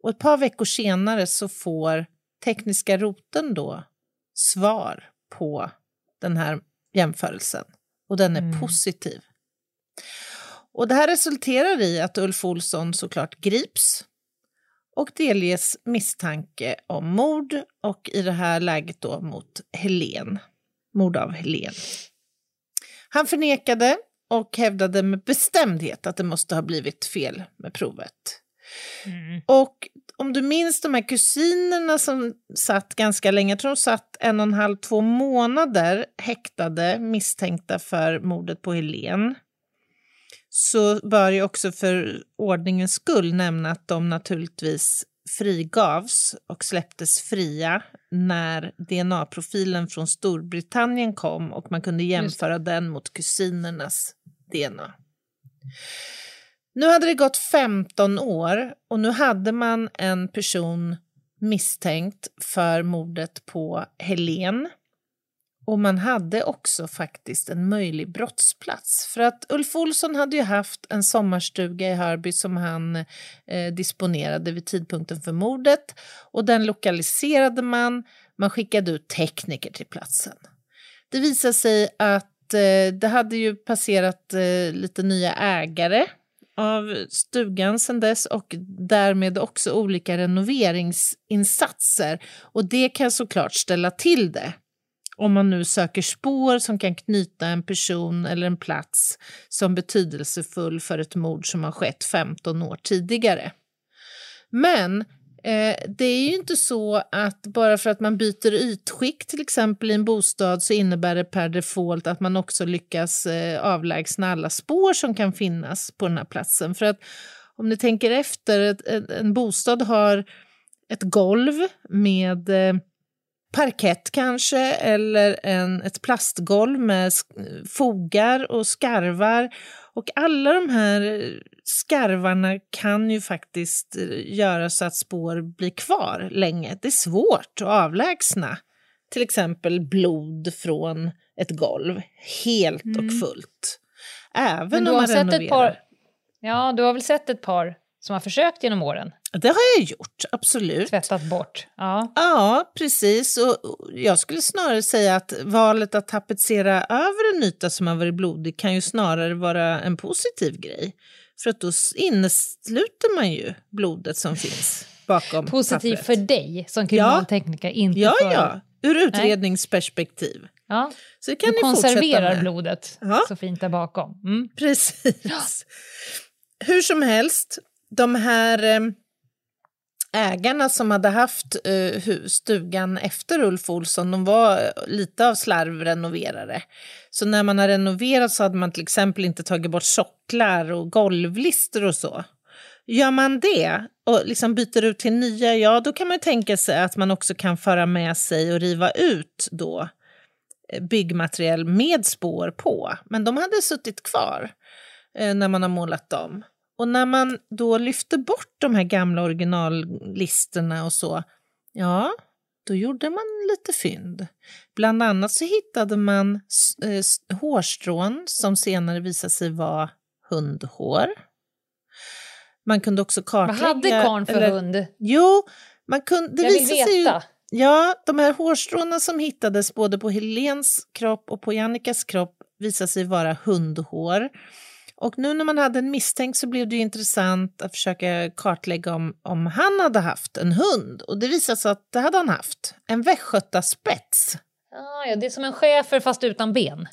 Och ett par veckor senare så får tekniska roten då svar på den här jämförelsen och den är Mm. positiv. Och det här resulterar i att Ulf Olsson såklart grips och delges misstanke om mord och i det här läget då mot Helen. Mord av Helen. Han förnekade och hävdade med bestämdhet att det måste ha blivit fel med provet. Mm. Och om du minns de här kusinerna som satt ganska länge, jag tror de satt en och en halv, två månader häktade misstänkta för mordet på Helen så bör jag också för ordningens skull nämna att de naturligtvis frigavs och släpptes fria när DNA-profilen från Storbritannien kom och man kunde jämföra den mot kusinernas DNA. Nu hade det gått 15 år och nu hade man en person misstänkt för mordet på Helen. Och man hade också faktiskt en möjlig brottsplats. För att Ulf Olsson hade ju haft en sommarstuga i Hörby som han eh, disponerade vid tidpunkten för mordet. Och den lokaliserade man. Man skickade ut tekniker till platsen. Det visade sig att eh, det hade ju passerat eh, lite nya ägare av stugan sedan dess och därmed också olika renoveringsinsatser. Och det kan såklart ställa till det om man nu söker spår som kan knyta en person eller en plats som betydelsefull för ett mord som har skett 15 år tidigare. Men eh, det är ju inte så att bara för att man byter ytskikt till exempel i en bostad så innebär det per default att man också lyckas eh, avlägsna alla spår som kan finnas på den här platsen. För att om ni tänker efter, ett, en, en bostad har ett golv med eh, parkett kanske eller en, ett plastgolv med fogar och skarvar. Och alla de här skarvarna kan ju faktiskt eh, göra så att spår blir kvar länge. Det är svårt att avlägsna till exempel blod från ett golv helt och fullt. Även om man renoverar. par... Ja, du har väl sett ett par som har försökt genom åren? Det har jag gjort, absolut. Tvättat bort. Ja. Ja, precis. Och jag skulle snarare säga att valet att tapetsera över en yta som har varit blodig kan ju snarare vara en positiv grej. För att då innesluter man ju blodet som finns bakom Positiv pappret. för dig som kriminaltekniker, inte Ja, för... ja. Ur utredningsperspektiv. ja. Så det kan Du konserverar blodet Ja. så fint där bakom. Mm. Precis. Hur som helst, de här eh, ägarna som hade haft eh, stugan efter Ulf Olsson, de var eh, lite av slarvrenoverare. Så när man har renoverat så hade man till exempel inte tagit bort socklar och golvlister och så. Gör man det och liksom byter ut till nya, ja då kan man tänka sig att man också kan föra med sig och riva ut då eh, byggmaterial med spår på, men de hade suttit kvar eh, när man har målat dem. Och när man då lyfte bort de här gamla originallisterna och så, ja, då gjorde man lite fynd. Bland annat så hittade man eh, hårstrån som senare visade sig vara hundhår. Man kunde också kartlägga... Vad hade karn för eller, hund? Jo, man kunde... Det Jag vill veta. Ju, ja, de här hårstråna som hittades både på Helens kropp och på Jannikas kropp visade sig vara hundhår. Och nu när man hade en misstänkt så blev det intressant att försöka kartlägga om, om han hade haft en hund. Och det visade sig att det hade han haft. En västgötaspets. Ah, ja, det är som en schäfer fast utan ben.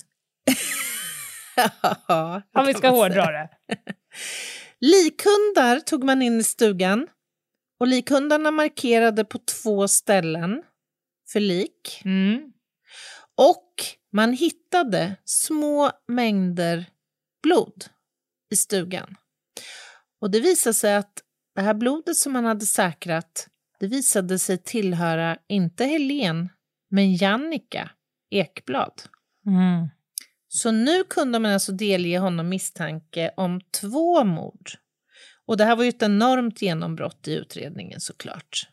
ja, Om vi ska hårdra det. Likhundar tog man in i stugan och likhundarna markerade på två ställen för lik. Mm. Och man hittade små mängder blod i stugan. Och det visade sig att det här blodet som man hade säkrat, det visade sig tillhöra inte Helen, men Jannica Ekblad. Mm. Så nu kunde man alltså delge honom misstanke om två mord. Och det här var ju ett enormt genombrott i utredningen såklart.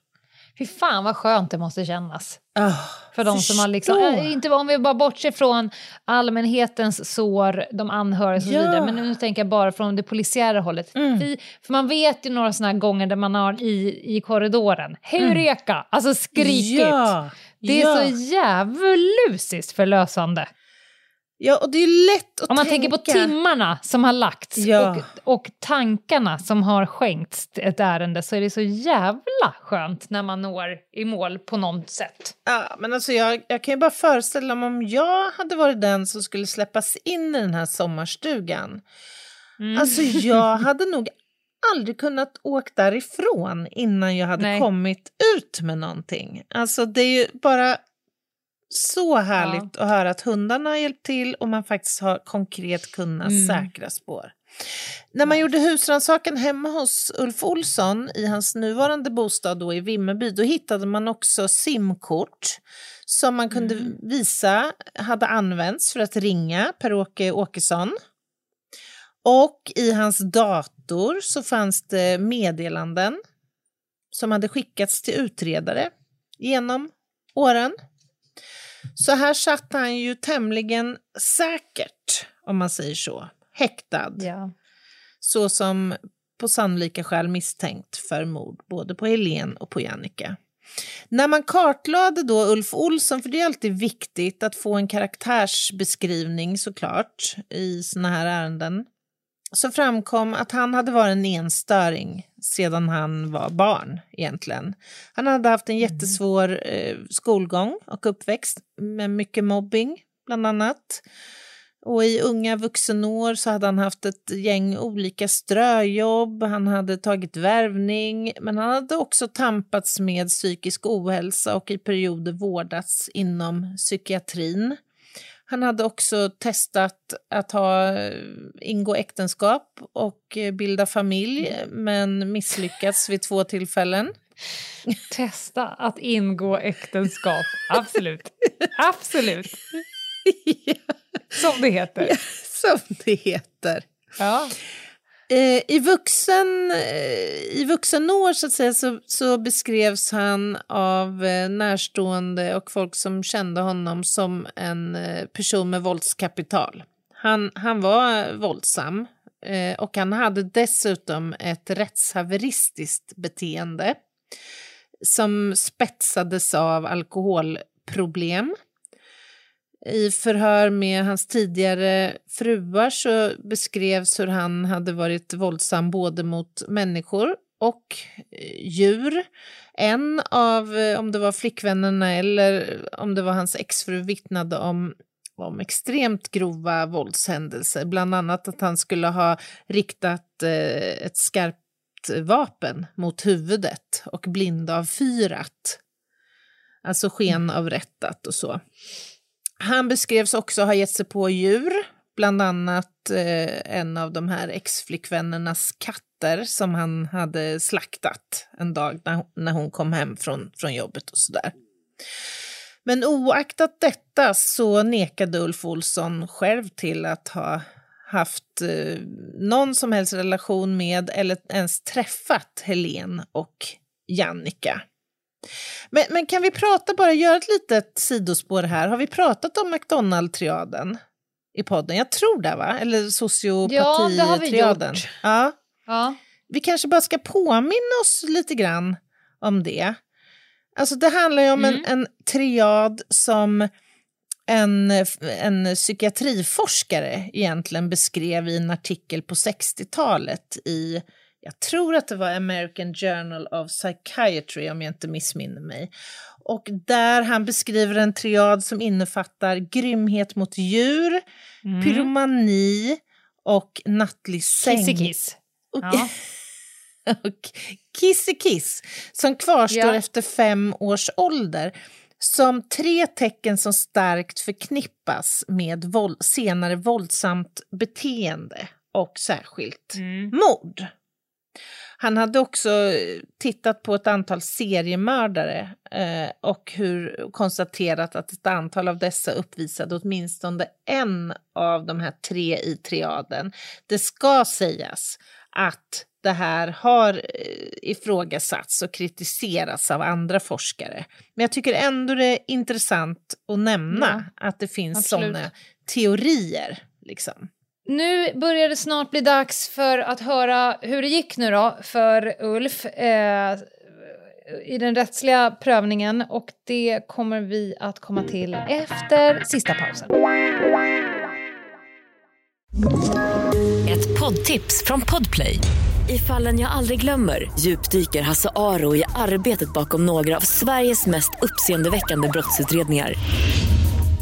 Fy fan vad skönt det måste kännas. Oh, för de som har liksom, äh, inte om vi bara bortser från allmänhetens sår, de anhöriga och så Ja. vidare, men nu tänker jag bara från det polisiära hållet. Mm. Fy, för man vet ju några här gånger där man har i, i korridoren, Heureka! Alltså skrikit. Ja, Det är ja. så djävulusiskt förlösande. Ja, och det är lätt att Om man tänka... tänker på timmarna som har lagts Ja. och, och tankarna som har skänkts ett ärende så är det så jävla skönt när man når i mål på något sätt. Ja, men alltså jag, jag kan ju bara föreställa mig om jag hade varit den som skulle släppas in i den här sommarstugan. Mm. Alltså jag hade nog aldrig kunnat åka därifrån innan jag hade Nej. kommit ut med någonting. Alltså det är ju bara så härligt att höra att hundarna har hjälpt till och man faktiskt har konkret kunnat Mm. säkra spår. När man gjorde husrannsakan hemma hos Ulf Olsson i hans nuvarande bostad då i Vimmerby, då hittade man också simkort som man kunde Mm. visa hade använts för att ringa Per-Åke Åkesson. Och i hans dator så fanns det meddelanden som hade skickats till utredare genom åren. Så här satt han ju tämligen säkert, om man säger så, häktad, Ja. så som på sannolika skäl misstänkt för mord både på Helen och på Jannica. När man kartlade då Ulf Olsson, för det är alltid viktigt att få en karaktärsbeskrivning såklart i såna här ärenden, så framkom att han hade varit en enstöring sedan han var barn egentligen. Han hade haft en jättesvår eh, skolgång och uppväxt med mycket mobbing bland annat. Och i unga vuxenår så hade han haft ett gäng olika ströjobb, han hade tagit värvning, men han hade också tampats med psykisk ohälsa och i perioder vårdats inom psykiatrin. Han hade också testat att ha, ingå äktenskap och eh, bilda familj, men misslyckats vid två tillfällen. Testa att ingå äktenskap. Absolut. Absolut. Som det heter. Som det heter. Ja. Eh, I, vuxen, eh, I vuxen år så, att säga, så, så beskrevs han av eh, närstående och folk som kände honom som en eh, person med våldskapital. Han, han var våldsam eh, och han hade dessutom ett rättshaveristiskt beteende som spetsades av alkoholproblem. I förhör med hans tidigare fruar så beskrevs hur han hade varit våldsam både mot människor och eh, djur. En av, eh, om det var flickvännerna eller om det var hans exfru, vittnade om, om extremt grova våldshändelser. Bland annat att han skulle ha riktat eh, ett skarpt vapen mot huvudet och blindavfyrat. Alltså skenavrättat och så. Han beskrevs också ha gett sig på djur, bland annat eh, en av de här ex-flickvännernas katter som han hade slaktat en dag när, när hon kom hem från, från jobbet och sådär. Men oaktat detta så nekade Ulf Olsson själv till att ha haft eh, någon som helst relation med eller ens träffat Helen och Jannica. Men, men kan vi prata, bara göra ett litet sidospår här. Har vi pratat om McDonald-triaden i podden? Jag tror det, va? Eller sociopati-triaden. Ja, det har vi gjort. Ja. Ja. Vi kanske bara ska påminna oss lite grann om det. Alltså det handlar ju om Mm. en, en triad som en, en psykiatriforskare egentligen beskrev i en artikel på 60-talet i, jag tror att det var American Journal of Psychiatry om jag inte missminner mig. Och där han beskriver en triad som innefattar grymhet mot djur, Mm. pyromani och nattlig säng. Kiss-kiss. Och, Ja. och Kiss-kiss, som kvarstår Ja. efter fem års ålder som tre tecken som starkt förknippas med våld, senare våldsamt beteende och särskilt Mm. mord. Han hade också eh, tittat på ett antal seriemördare eh, och hur konstaterat att ett antal av dessa uppvisade åtminstone en av de här tre i triaden. Det ska sägas att det här har eh, ifrågasatts och kritiserats av andra forskare. Men jag tycker ändå det är intressant att nämna att det finns sådana teorier. Liksom. Nu börjar det snart bli dags för att höra hur det gick nu då för Ulf eh, i den rättsliga prövningen och det kommer vi att komma till efter sista pausen. Ett poddtips från Podplay. I fallen jag aldrig glömmer djupdyker Hasse Aro i arbetet bakom några av Sveriges mest uppseendeväckande brottsutredningar.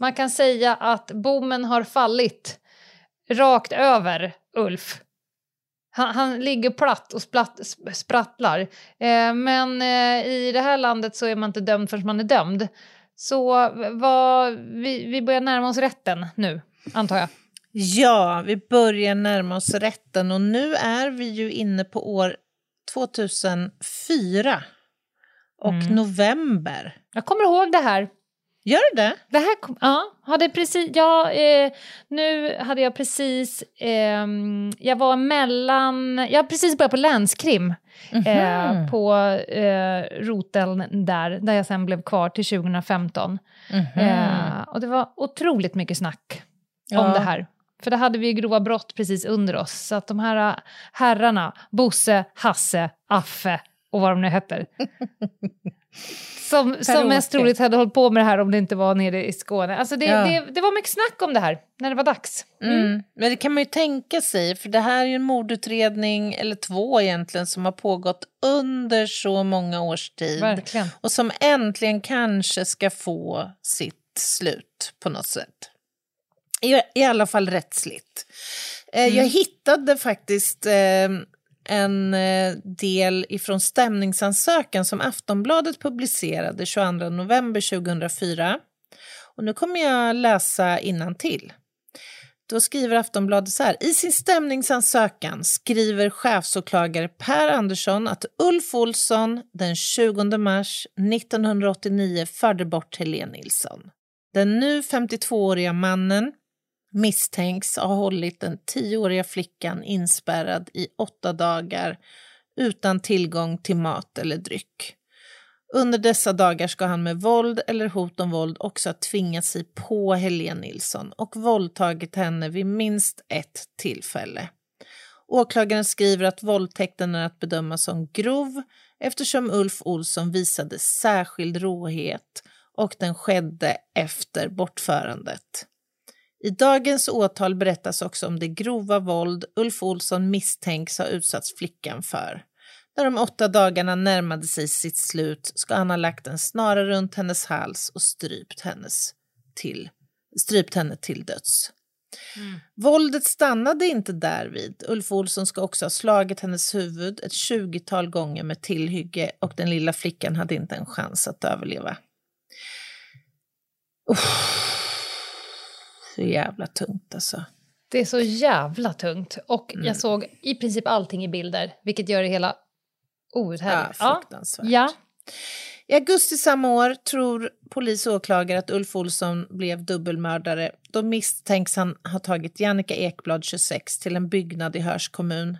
Man kan säga att bommen har fallit rakt över Ulf. Han, han ligger platt och splatt, sp- sprattlar. Eh, men eh, i det här landet så är man inte dömd förrän man är dömd. Så vad, vi, vi börjar närma oss rätten nu, antar jag. Ja, vi börjar närma oss rätten och nu är vi ju inne på år 2004 och Mm. november. Jag kommer ihåg det här. Gör du det? Det här kom, ja, hade precis, ja, eh, nu hade jag precis, ehm, jag var mellan, jag har precis börjat på länskrim eh, Mhm. på eh, roteln där, där jag sen blev kvar till 2015. Eh, och det var otroligt mycket snack om Ja. det här. För det hade vi ju grova brott precis under oss. Så att de här äh, herrarna, Bosse, Hasse, Affe och vad de nu heter. som som mest troligt hade hållit på med det här om det inte var nere i Skåne. Alltså det, Ja. det, det var mycket snack om det här när det var dags. Mm. Men det kan man ju tänka sig, för det här är ju en mordutredning, eller två egentligen, som har pågått under så många års tid. Verkligen. Och som äntligen kanske ska få sitt slut på något sätt. I, i alla fall rättsligt. Eh, Jag hittade faktiskt eh, en eh, del ifrån stämningsansökan som Aftonbladet publicerade 22 november 2004. Och nu kommer jag läsa till. Då skriver Aftonbladet så här. I sin stämningsansökan skriver chefsåklagare Per Andersson att Ulf Olsson den 20 mars 1989 förde bort Helene Nilsson. Den nu 52-åriga mannen misstänks ha hållit den tioåriga flickan inspärrad i åtta dagar utan tillgång till mat eller dryck. Under dessa dagar ska han med våld eller hot om våld också ha tvingat sig på Helene Nilsson och våldtagit henne vid minst ett tillfälle. Åklagaren skriver att våldtäkten är att bedöma som grov eftersom Ulf Olsson visade särskild råhet och den skedde efter bortförandet. I dagens åtal berättas också om det grova våld Ulf Olsson misstänks ha utsatts flickan för. När de åtta dagarna närmade sig sitt slut ska han ha lagt en snara runt hennes hals och strypt hennes till strypt henne till döds. Mm. Våldet stannade inte därvid. Ulf Olsson ska också ha slagit hennes huvud ett tjugotal gånger med tillhygge och den lilla flickan hade inte en chans att överleva. Uff. Så jävla tungt alltså. Det är så jävla tungt. Och mm. jag såg i princip allting i bilder, vilket gör det hela outhärdligt. Ja, fruktansvärt. Ja. I augusti samma år tror polis och åklagare att Ulf Olsson blev dubbelmördare. Då misstänks han ha tagit Jannica Ekblad, 26, till en byggnad i Hörs kommun.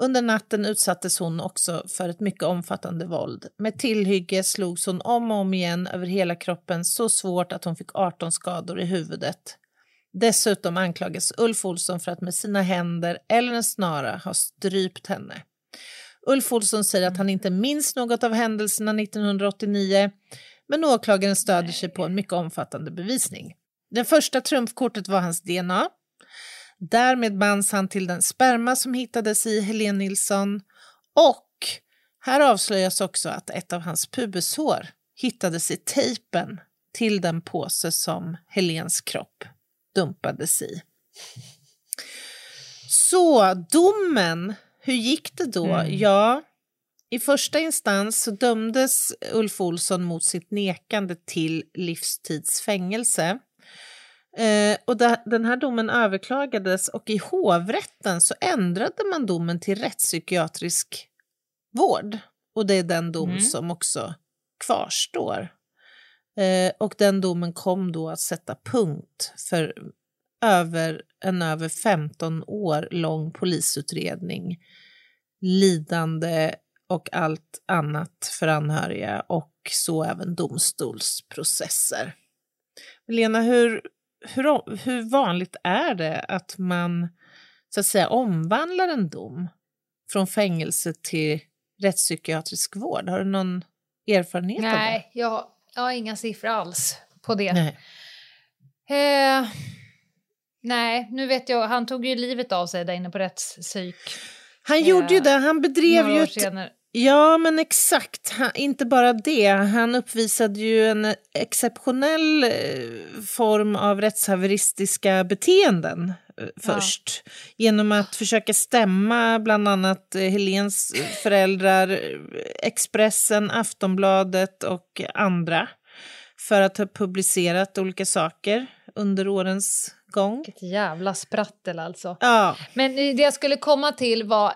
Under natten utsattes hon också för ett mycket omfattande våld. Med tillhygge slogs hon om och om igen över hela kroppen så svårt att hon fick 18 skador i huvudet. Dessutom anklagas Ulf Olsson för att med sina händer eller en snara ha strypt henne. Ulf Olsson säger att han inte minns något av händelserna 1989 men åklagaren stöder sig på en mycket omfattande bevisning. Det första trumfkortet var hans DNA. Därmed bands han till den sperma som hittades i Helene Nilsson och här avslöjas också att ett av hans pubeshår hittades i tejpen till den påse som Helens kropp dumpades i. Så domen, hur gick det då? Mm. Ja, i första instans så dömdes Ulf Olsson mot sitt nekande till livstidsfängelse. Eh, och da, den här domen överklagades och i hovrätten så ändrade man domen till rättspsykiatrisk vård. Och det är den dom mm. som också kvarstår. Eh, och den domen kom då att sätta punkt för över en över 15 år lång polisutredning, lidande och allt annat för anhöriga och så även domstolsprocesser. Lena, hur, hur, hur vanligt är det att man så att säga omvandlar en dom från fängelse till rättspsykiatrisk vård? Har du någon erfarenhet Nej, av det? Nej, jag, jag har inga siffror alls på det. Nej. Eh, nej, nu vet jag, han tog ju livet av sig där inne på rättspsyk. Han eh, gjorde ju det, han bedrev ju ett, Ja, men exakt. Han, inte bara det. Han uppvisade ju en exceptionell eh, form av rättshaveristiska beteenden eh, först. Ja. Genom att försöka stämma bland annat eh, Helens föräldrar, Expressen, Aftonbladet och andra för att ha publicerat olika saker under årens gång. Vilket jävla sprattel alltså. Ja. Men det jag skulle komma till var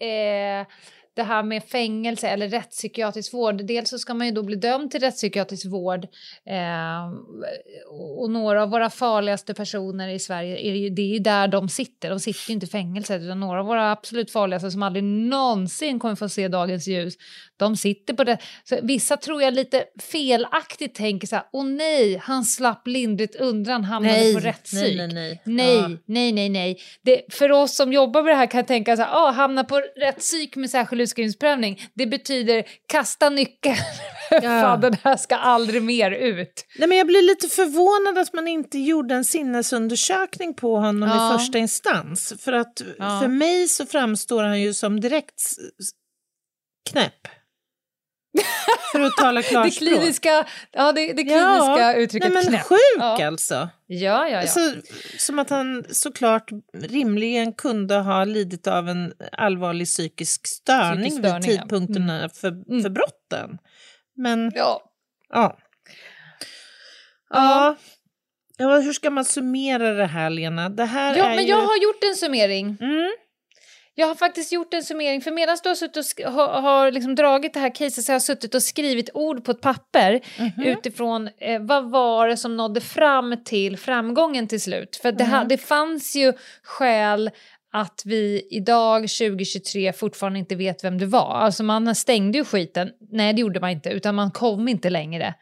eh, det här med fängelse eller rättspsykiatrisk vård. Dels så ska man ju då bli dömd till rättspsykiatrisk vård eh, och några av våra farligaste personer i Sverige, är ju, det är ju där de sitter. De sitter ju inte i fängelse utan några av våra absolut farligaste som aldrig någonsin kommer få se dagens ljus, de sitter på det. Så vissa tror jag lite felaktigt tänker så här, åh nej, han slapp lindrigt undan, hamnade nej, på rättspsyk. Nej, nej, nej. Nej, ja. nej, nej, nej. Det, för oss som jobbar med det här kan jag tänka så här, ah, hamna på rättspsyk med särskild utskrivningsprövning, det betyder kasta nyckeln. Ja. Fan, den här ska aldrig mer ut. Nej, men jag blir lite förvånad att man inte gjorde en sinnesundersökning på honom ja. i första instans. För att ja. för mig så framstår han ju som direkt knäpp. För att tala klarspråk. det kliniska, ja, det, det kliniska ja, uttrycket nej, men knäpp. Sjuk ja. alltså. Ja, ja, ja. Så, som att han såklart rimligen kunde ha lidit av en allvarlig psykisk störning, psykisk störning vid tidpunkterna mm. för, mm. för brotten. Men... Ja. Ja. Ja. ja. Hur ska man summera det här, Lena? Det här ja, men ju... jag har gjort en summering. Mm. Jag har faktiskt gjort en summering, för medan du har, suttit och har, har liksom dragit det här caset så har jag suttit och skrivit ord på ett papper mm -hmm. utifrån eh, vad var det som nådde fram till framgången till slut. För det, mm -hmm. det fanns ju skäl att vi idag 2023 fortfarande inte vet vem det var. Alltså man stängde ju skiten, nej det gjorde man inte, utan man kom inte längre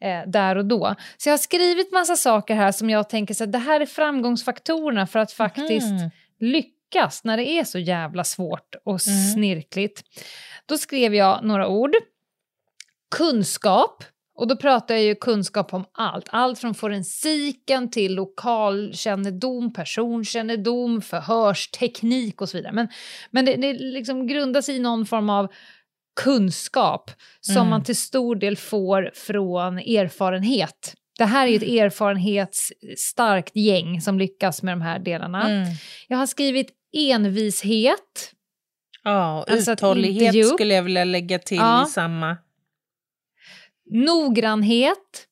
eh, där och då. Så jag har skrivit massa saker här som jag tänker så att det här är framgångsfaktorerna för att faktiskt mm. lyckas lyckas när det är så jävla svårt och mm. snirkligt. Då skrev jag några ord. Kunskap. Och då pratar jag ju kunskap om allt. Allt från forensiken till lokalkännedom, personkännedom, förhörsteknik och så vidare. Men, men det, det liksom grundas i någon form av kunskap som mm. man till stor del får från erfarenhet Det här är ett erfarenhetsstarkt gäng som lyckas med de här delarna. Mm. Jag har skrivit envishet. Ja, Alltså uthållighet skulle jag vilja lägga till Ja. i samma. Noggrannhet.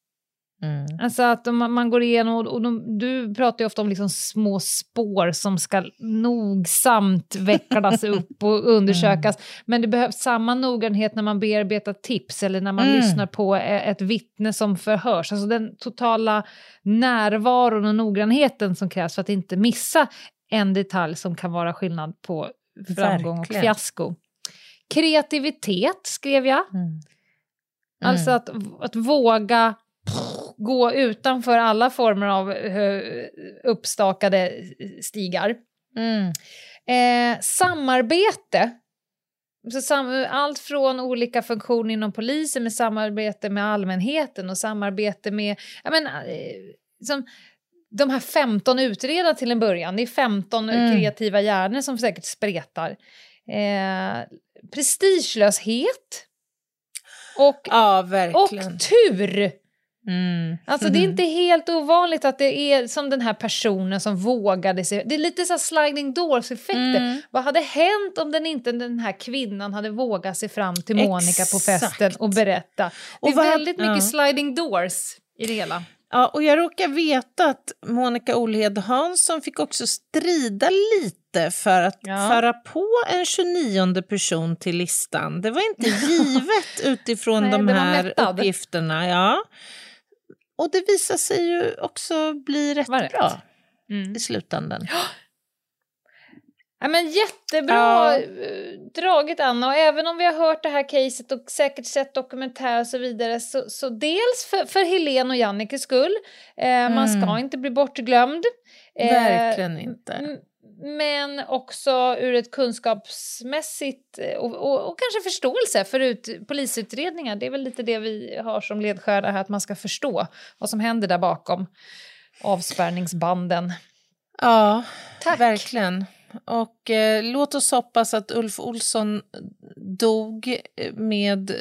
Mm. Alltså att man, man går igenom, och, och de, du pratar ju ofta om liksom små spår som ska nogsamt vecklas upp och undersökas. Men det behövs samma noggrannhet när man bearbetar tips eller när man Mm. lyssnar på ett vittne som förhörs. Alltså den totala närvaron och noggrannheten som krävs för att inte missa en detalj som kan vara skillnad på framgång Verkligen. och fiasko. Kreativitet skrev jag. Mm. Alltså att, att våga gå utanför alla former av eh, uppstakade stigar. Mm. Eh, samarbete. Så sam allt från olika funktioner inom polisen med samarbete med allmänheten och samarbete med... Jag menar, eh, som, de här 15 utredarna till en början, det är 15 Mm. kreativa hjärnor som säkert spretar. Eh, prestigelöshet. Och, Ja, och tur! Mm. Alltså det är inte helt ovanligt att det är som den här personen som vågade sig. Det är lite så sliding doors-effekter. Mm. Vad hade hänt om den inte den här kvinnan hade vågat sig fram till Monica på Exakt. festen och berätta? Det Och är vad- väldigt mycket ja. sliding doors i det hela. Ja, och jag råkar veta att Monica Olhed Hansson fick också strida lite för att Ja. föra på en 29 person till listan. Det var inte givet utifrån Nej, de här uppgifterna. Ja. Och det visar sig ju också bli rätt. bra Mm. i slutändan. Ja, men jättebra Ja. eh, draget Anna och även om vi har hört det här caset och säkert sett dokumentär och så vidare så, så dels för, för Helen och Jannikes skull, eh, man ska Mm. inte bli bortglömd. Eh, Verkligen inte. Men också ur ett kunskapsmässigt eh, och, och, och kanske förståelse för ut, polisutredningar. Det är väl lite det vi har som ledstjärna här, att man ska förstå vad som händer där bakom avspärrningsbanden. Ja, Tack! verkligen. Och eh, låt oss hoppas att Ulf Olsson dog med eh,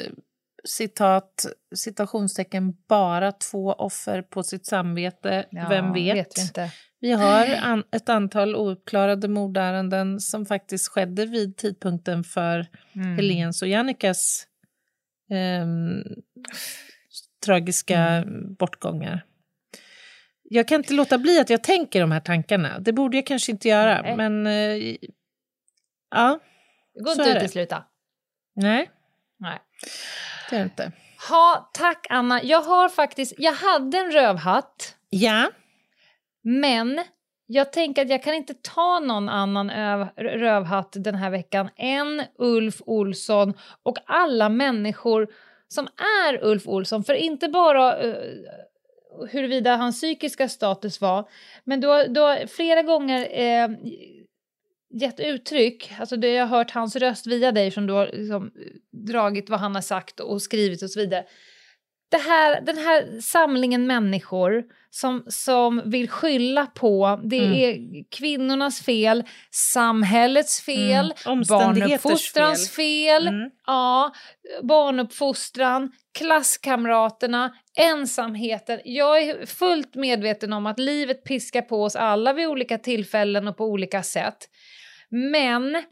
citat, citationstecken, bara två offer på sitt samvete. Ja, Vem vet? vet vi. Vi har an, ett antal ouppklarade mordärenden som faktiskt skedde vid tidpunkten för Mm. Helens och Jannikas ehm, tragiska Mm. bortgångar. Jag kan inte låta bli att jag tänker de här tankarna. Det borde jag kanske inte göra, Nej. men eh, ja, Det går Så inte att utesluta. nej, Nej. det är inte. Ha, tack Anna. Jag har faktiskt, jag hade en rövhatt, Ja, men jag tänker att jag kan inte ta någon annan öv, rövhatt den här veckan än Ulf Olsson och alla människor som är Ulf Olsson. För inte bara uh, huruvida hans psykiska status var, men du har, du har flera gånger eh, gett uttryck, alltså det, jag har hört hans röst via dig som du har liksom, dragit vad han har sagt och skrivit och så vidare. Det här, den här samlingen människor som, som vill skylla på, det Mm. är kvinnornas fel, samhällets fel, Mm, barnuppfostrans fel, Mm. ja, barnuppfostran, klasskamraterna, ensamheten. Jag är fullt medveten om att livet piskar på oss alla vid olika tillfällen och på olika sätt. Men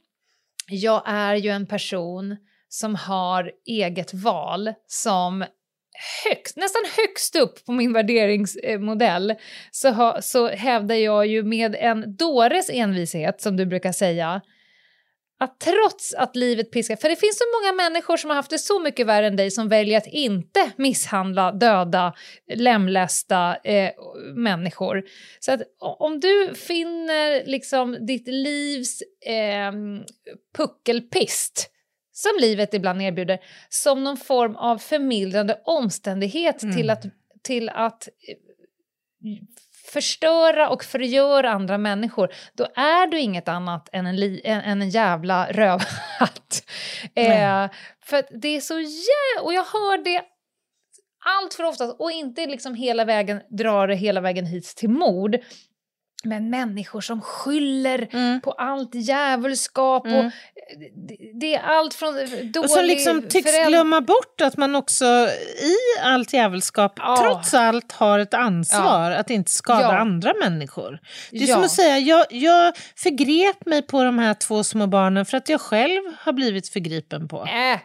jag är ju en person som har eget val som högst, nästan högst upp på min värderingsmodell så, ha, så hävdar jag ju med en dåres envishet, som du brukar säga, att trots att livet piskar, för det finns så många människor som har haft det så mycket värre än dig som väljer att inte misshandla, döda, lemlästa eh, människor. Så att om du finner liksom ditt livs eh, puckelpist som livet ibland erbjuder som någon form av förmildrande omständighet Mm. till att, till att eh, förstöra och förgöra andra människor, då är du inget annat än en, li, än en jävla rövhatt. Eh, för det är så jä... Och jag hör det allt för ofta och inte liksom hela vägen drar det hela vägen hit till mord. Men människor som skyller Mm. på allt djävulskap Mm. och det, är allt från dålig Och som liksom tycks föräld- glömma bort att man också i allt jävelskap Ja. trots allt har ett ansvar att inte skada Ja. andra människor. Det är Ja. som att säga, jag, jag förgrep mig på de här två små barnen för att jag själv har blivit förgripen på. Äh.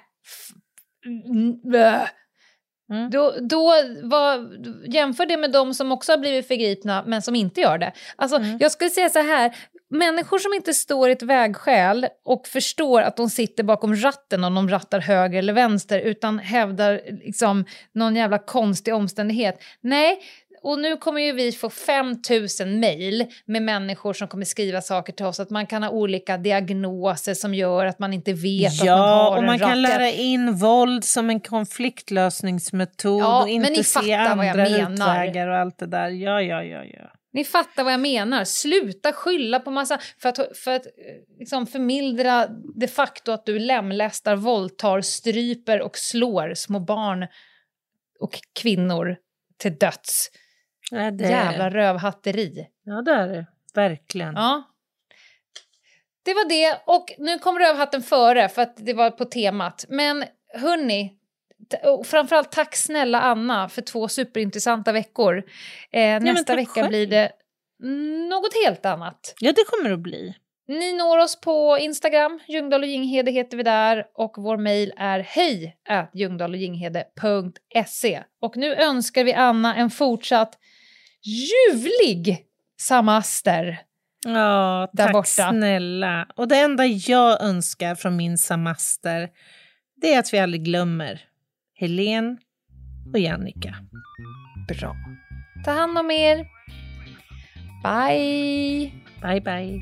Mm. Då, då vad, jämför det med de som också har blivit förgripna men som inte gör det. Alltså, Mm. Jag skulle säga så här, människor som inte står i ett vägskäl och förstår att de sitter bakom ratten om de rattar höger eller vänster utan hävdar liksom någon jävla konstig omständighet. Nej, och nu kommer ju vi få 5000 mejl med människor som kommer skriva saker till oss att man kan ha olika diagnoser som gör att man inte vet att man Ja, har och en man kan ratt. lära in våld som en konfliktlösningsmetod Ja, och men inte ni se fattar vad jag andra menar. utvägar och allt det där. Ja, ja, ja, ja. Ni fattar vad jag menar. Sluta skylla på massa... För att, för att eh, liksom förmildra det faktum att du lemlästar, våldtar, stryper och slår små barn och kvinnor till döds. Nej, det... Jävla rövhatteri. Ja, det är det. Verkligen. Ja. Det var det. Och nu kom rövhatten före för att det var på temat. Men hörni, framförallt tack snälla Anna för två superintressanta veckor. Eh, men nästa vecka själv. blir det något helt annat. Ja, det kommer det att bli. Ni når oss på Instagram, Ljungdahl och Ginghede heter vi där och vår mejl är hej. Och nu önskar vi Anna en fortsatt ljuvlig samaster. Ja, Där tack borta. snälla. Och det enda jag önskar från min samaster, det är att vi aldrig glömmer Helen och Jannica. Bra. Ta hand om er. Bye! Bye, bye.